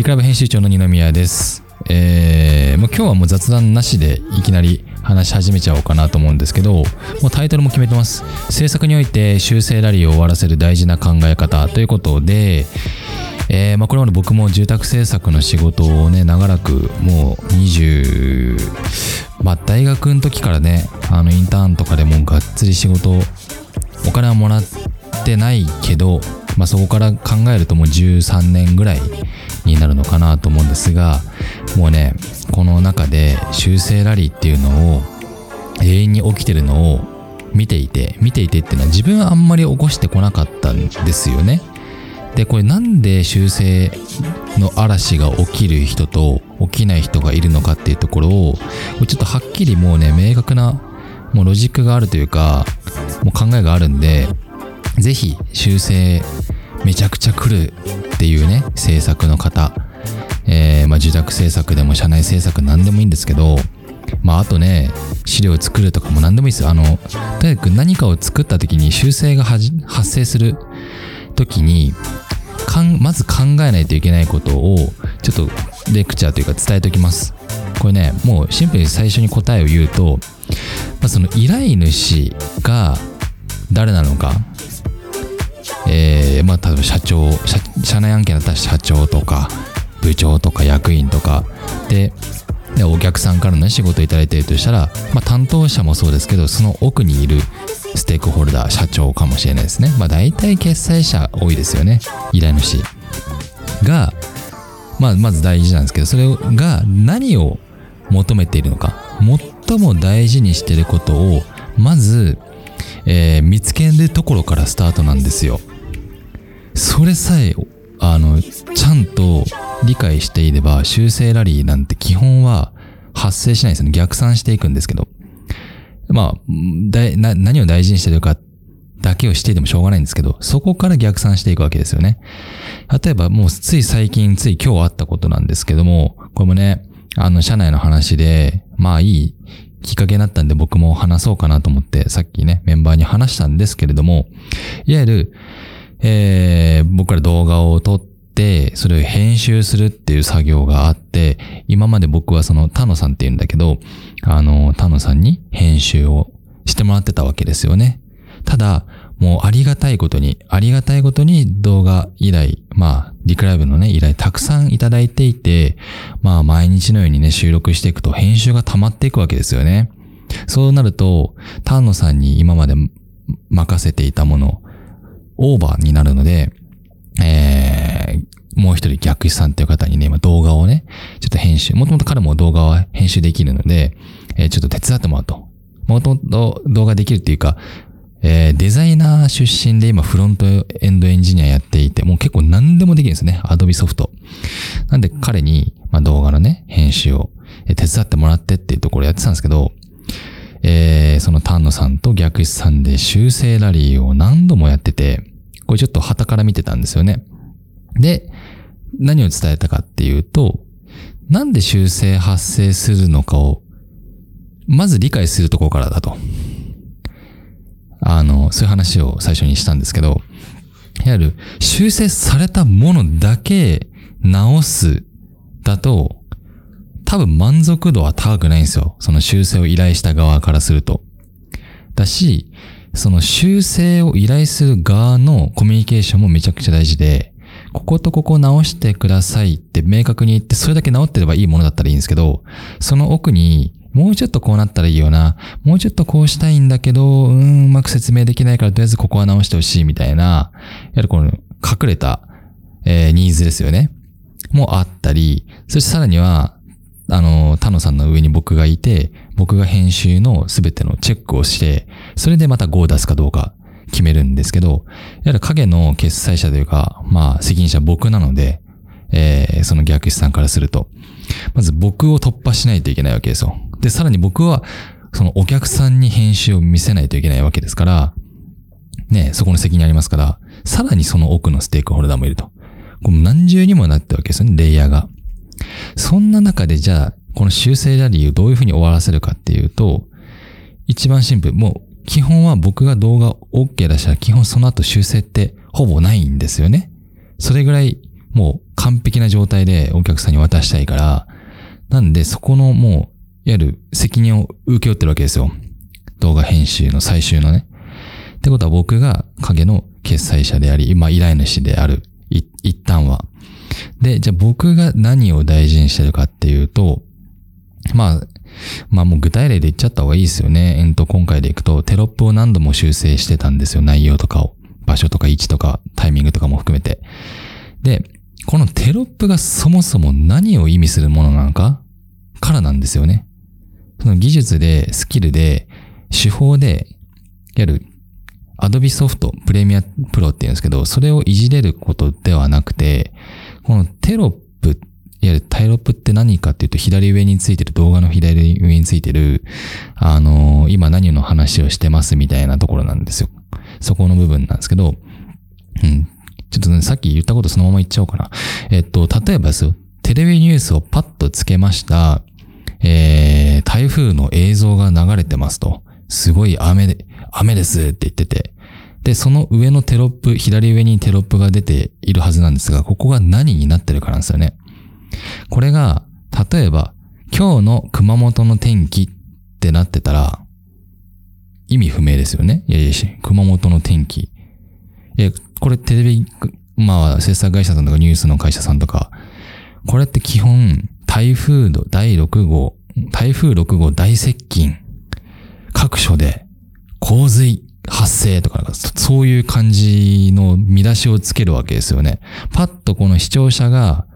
リクラブ編集長の二宮です。えー、もう今日はもう雑談なしでいきなり話し始めちゃおうかなと思うんですけど、もうタイトルも決めてます。制作において修正ラリーを終わらせる大事な考え方ということで、えーまあ、これまで僕も住宅制作の仕事をね、長らくもう20、まあ、大学の時からね、あのインターンとかでもがっつり仕事、お金はもらってないけど、まあ、そこから考えるともう13年ぐらいになるのかなと思うんですが、もうね、この中で修正ラリーっていうのを永遠に起きてるのを見ていて、見ていてっていうのは自分はあんまり起こしてこなかったんですよね。で、これなんで修正の嵐が起きる人と起きない人がいるのかっていうところを、ちょっとはっきりもうね、明確なもうロジックがあるというか、もう考えがあるんで、ぜひ修正めちゃくちゃ来るっていうね、制作の方、えー、まあ住宅制作でも社内制作何でもいいんですけど、まああとね、資料を作るとかも何でもいいです。あの、とにかく何かを作った時に修正が発生する時に、かんまず考えないといけないことをちょっとレクチャーというか伝えておきます。これね、もうシンプルに最初に答えを言うと、まあ、その依頼主が誰なのか、えー、まあ例えば社長社、社内案件だったら社長とか部長とか役員とかで、でお客さんからの、ね、仕事をいただいているとしたら、まあ、担当者もそうですけど、その奥にいるステークホルダー、社長かもしれないですね。まあ大体決済者多いですよね。依頼主が、まあまず大事なんですけど、それが何を求めているのか。最も大事にしていることを、まず、えー見つけるところからスタートなんですよ。それさえ、あの、ちゃんと理解していれば、修正ラリーなんて基本は発生しないですよね。逆算していくんですけど。まあ、だな何を大事にしてるかだけをしていてもしょうがないんですけど、そこから逆算していくわけですよね。例えばもうつい最近、つい今日あったことなんですけども、これもね、あの、社内の話で、まあいいきっかけになったんで僕も話そうかなと思って、さっきね、メンバーに話したんですけれども、いわゆる、えー、僕ら動画を撮って、それを編集するっていう作業があって、今まで僕はその田野さんって言うんだけど、あの、田野さんに編集をしてもらってたわけですよね。ただ、もうありがたいことに、ありがたいことに動画依頼、まあ、リクライブのね、依頼たくさんいただいていて、まあ、毎日のようにね、収録していくと編集が溜まっていくわけですよね。そうなると、丹野さんに今まで任せていたもの、オーバーになるので、えー、もう一人逆師さんっていう方にね、今動画をね、ちょっと編集、もともと彼も動画は編集できるので、えーちょっと手伝ってもらうと。もともと動画できるっていうか、えーデザイナー出身で今フロントエンドエンジニアやっていて、もう結構何でもできるんですね。アドビソフト。なんで彼に、まあ、動画のね、編集を手伝ってもらってっていうところやってたんですけど、その丹野さんと逆師さんで修正ラリーを何度もやってて、これちょっと旗から見てたんですよね。で、何を伝えたかっていうと、なんで修正発生するのかを、まず理解するところからだと。あの、そういう話を最初にしたんですけど、いわゆる修正されたものだけ直すだと、多分満足度は高くないんですよ。その修正を依頼した側からすると。だし、その修正を依頼する側のコミュニケーションもめちゃくちゃ大事で、こことここ直してくださいって明確に言って、それだけ直ってればいいものだったらいいんですけど、その奥に、もうちょっとこうなったらいいよな、もうちょっとこうしたいんだけど、うん、うまく説明できないから、とりあえずここは直してほしいみたいな、やはりこの隠れた、えーニーズですよね。もあったり、そしてさらには、あの、田野さんの上に僕がいて、僕が編集のすべてのチェックをして、それでまた5を出すかどうか決めるんですけど、いわゆる影の決済者というか、まあ、責任者僕なので、えーその逆師さんからすると、まず僕を突破しないといけないわけですよ。で、さらに僕は、そのお客さんに編集を見せないといけないわけですから、ね、そこの責任ありますから、さらにその奥のステークホルダーもいると。こう何重にもなってるわけですよね、レイヤーが。そんな中でじゃあ、この修正ラリーをどういうふうに終わらせるかっていうと、一番シンプル。もう、基本は僕が動画 OK 出したら基本その後修正ってほぼないんですよね。それぐらいもう完璧な状態でお客さんに渡したいから、なんでそこのもう、いわゆる責任を受け負ってるわけですよ。動画編集の最終のね。ってことは僕が影の決済者であり、まあ依頼主である。一旦は。で、じゃあ僕が何を大事にしてるかっていうと、まあ、まあもう具体例で言っちゃった方がいいですよね。えっと、今回でいくと、テロップを何度も修正してたんですよ。内容とかを。場所とか位置とかタイミングとかも含めて。で、このテロップがそもそも何を意味するものなのかからなんですよね。その技術で、スキルで、手法で、やる、Adobe ソフト、プレミアプロって言うんですけど、それをいじれることではなくて、このテロップっ、いわゆるタイロップって何かっていうと、左上についてる、動画の左上についてる、あのー今何の話をしてますみたいなところなんですよ。そこの部分なんですけど、うん。ちょっとね、さっき言ったことそのまま言っちゃおうかな。えっと、例えばですよ、テレビニュースをパッとつけました。えー、台風の映像が流れてますと。すごい雨で、雨ですって言ってて。で、その上のテロップ、左上にテロップが出ているはずなんですが、ここが何になってるかなんですよね。これが、例えば、今日の熊本の天気ってなってたら、意味不明ですよね。いやいやし、熊本の天気。え、これテレビ、まあ、制作会社さんとかニュースの会社さんとか、これって基本、台風の第6号、台風6号大接近、各所で洪水発生とか、そういう感じの見出しをつけるわけですよね。パッとこの視聴者が、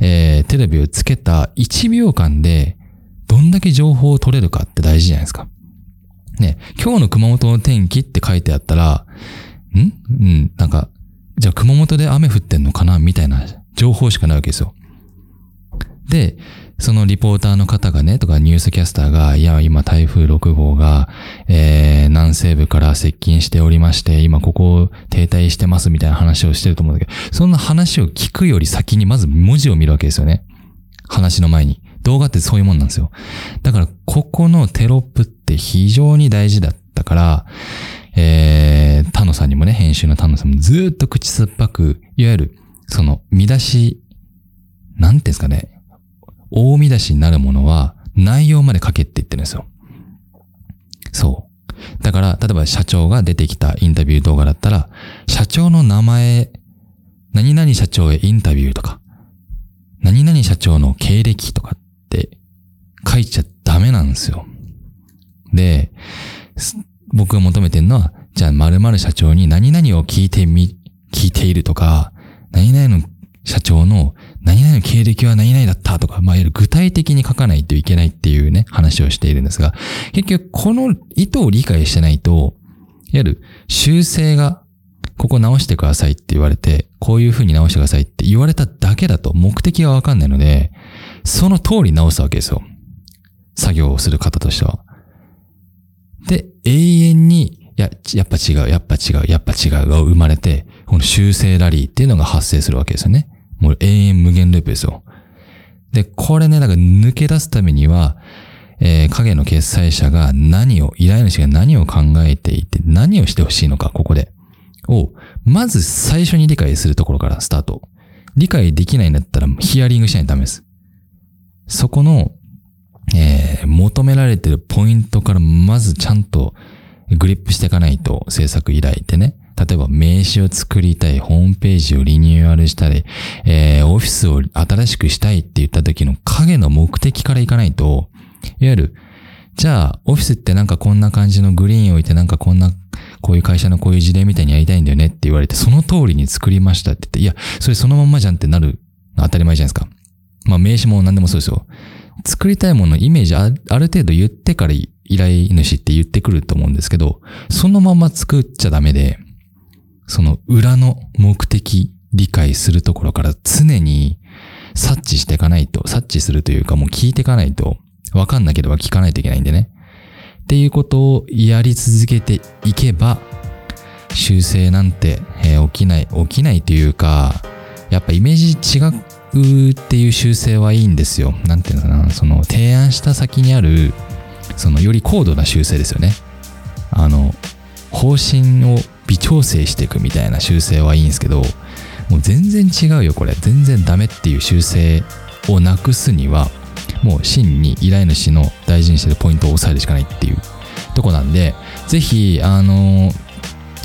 えー、テレビをつけた1秒間で、どんだけ情報を取れるかって大事じゃないですか。ね、今日の熊本の天気って書いてあったら、ん？うん、なんか、じゃあ熊本で雨降ってんのかな？みたいな情報しかないわけですよ。で、そのリポーターの方がね、とかニュースキャスターが、いや、今台風6号が、えー、南西部から接近しておりまして、今ここを停滞してますみたいな話をしてると思うんだけど、そんな話を聞くより先にまず文字を見るわけですよね。話の前に。動画ってそういうもんなんですよ。だから、ここのテロップって非常に大事だったから、えー、タノさんにもね、編集のタノさんもずっと口酸っぱく、いわゆる、その、見出し、なんていうんですかね、大見出しになるものは、内容まで書けって言ってるんですよ。そう。だから、例えば社長が出てきたインタビュー動画だったら、社長の名前、何々社長へインタビューとか、何々社長の経歴とかって書いちゃダメなんですよ。で、僕が求めてるのは、じゃあ〇〇社長に何々を聞いてみ、聞いているとか、何々の社長の何々の経歴は何々だったとか、まあ、いわゆる具体的に書かないといけないっていうね、話をしているんですが、結局この意図を理解してないと、いわゆる修正が、ここ直してくださいって言われて、こういう風に直してくださいって言われただけだと目的がわかんないので、その通り直すわけですよ。作業をする方としては。で、永遠に、や、やっぱ違う、やっぱ違う、やっぱ違うが生まれて、この修正ラリーっていうのが発生するわけですよね。もう永遠無限ループですよ。で、これね、なんか抜け出すためには、えー影の決済者が何を、依頼主が何を考えていて、何をしてほしいのか、ここで。を、まず最初に理解するところからスタート。理解できないんだったらヒアリングしないとダメです。そこの、えー求められてるポイントからまずちゃんとグリップしていかないと制作依頼ってね。例えば名刺を作りたい、ホームページをリニューアルしたり、えーオフィスを新しくしたいって言った時の影の目的からいかないと、いわゆる、じゃあ、オフィスってなんかこんな感じのグリーン置いてなんかこんな、こういう会社のこういう事例みたいにやりたいんだよねって言われて、その通りに作りましたって言って、いや、それそのまんまじゃんってなる当たり前じゃないですか。まあ名刺も何でもそうですよ。作りたいもののイメージある程度言ってから依頼主って言ってくると思うんですけど、そのまま作っちゃダメで、その裏の目的理解するところから常に察知していかないと、察知するというかもう聞いていかないと、わかんなければ聞かないといけないんでね。っていうことをやり続けていけば、修正なんて、えー起きない、起きないというか、やっぱイメージ違うっていう修正はいいんですよ。なんていうのかな、その提案した先にある、そのより高度な修正ですよね。あの、方針を微調整していくみたいな修正はいいんですけど、もう全然違うよこれ。全然ダメっていう修正をなくすにはもう真に依頼主の大事にしてるポイントを押さえるしかないっていうとこなんで是非あの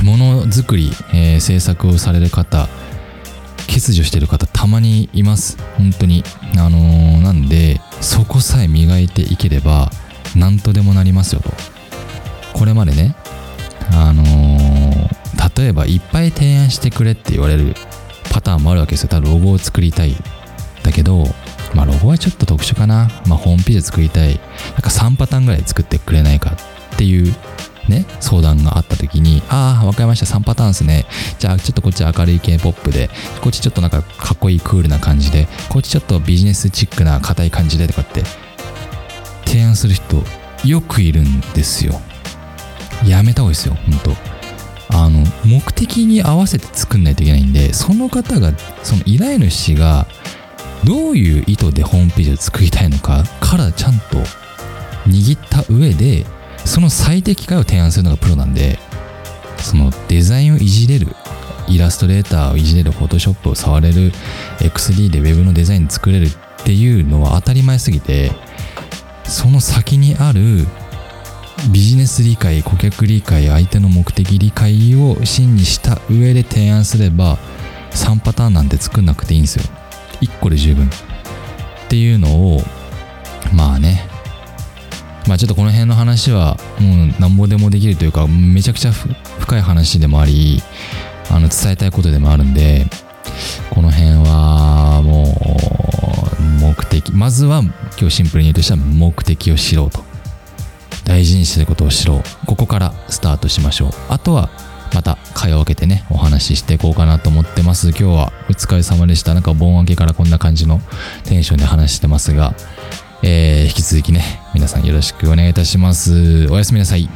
ものづくり、えー、制作をされる方欠如してる方たまにいます。本当に。あのー、なんでそこさえ磨いていければ何とでもなりますよと。これまでねあのー、例えばいっぱい提案してくれって言われるパターンもあるわけですよ。ただロゴを作りたい。だけど、まあロゴはちょっと特殊かな。まあホームページ作りたい。なんか3パターンぐらい作ってくれないかっていうね、相談があった時に、ああ、わかりました、3パターンですね。じゃあ、ちょっとこっち明るい系ポップで、こっちちょっとなんかかっこいいクールな感じで、こっちちょっとビジネスチックな硬い感じでとかって、提案する人、よくいるんですよ。やめた方がいいですよ、ほんと。あの目的に合わせて作んないといけないんでその方がその依頼主がどういう意図でホームページを作りたいのかからちゃんと握った上でその最適解を提案するのがプロなんでそのデザインをいじれるイラストレーターをいじれるフォトショップを触れる XD で Web のデザイン作れるっていうのは当たり前すぎてその先にあるビジネス理解顧客理解相手の目的理解を真にした上で提案すれば3パターンなんて作んなくていいんですよ。1個で十分。っていうのをまあね。まあちょっとこの辺の話はもうなんぼでもできるというかめちゃくちゃ深い話でもありあの伝えたいことでもあるんでこの辺はもう目的。まずは今日シンプルに言うとしたら目的を知ろうと。大事にしてることを知ろ。うここからスタートしましょう。あとはまた会話を分けてねお話ししていこうかなと思ってます。今日はお疲れ様でした。なんか盆明けからこんな感じのテンションで話してますが。えー、引き続きね皆さんよろしくお願いいたします。おやすみなさい。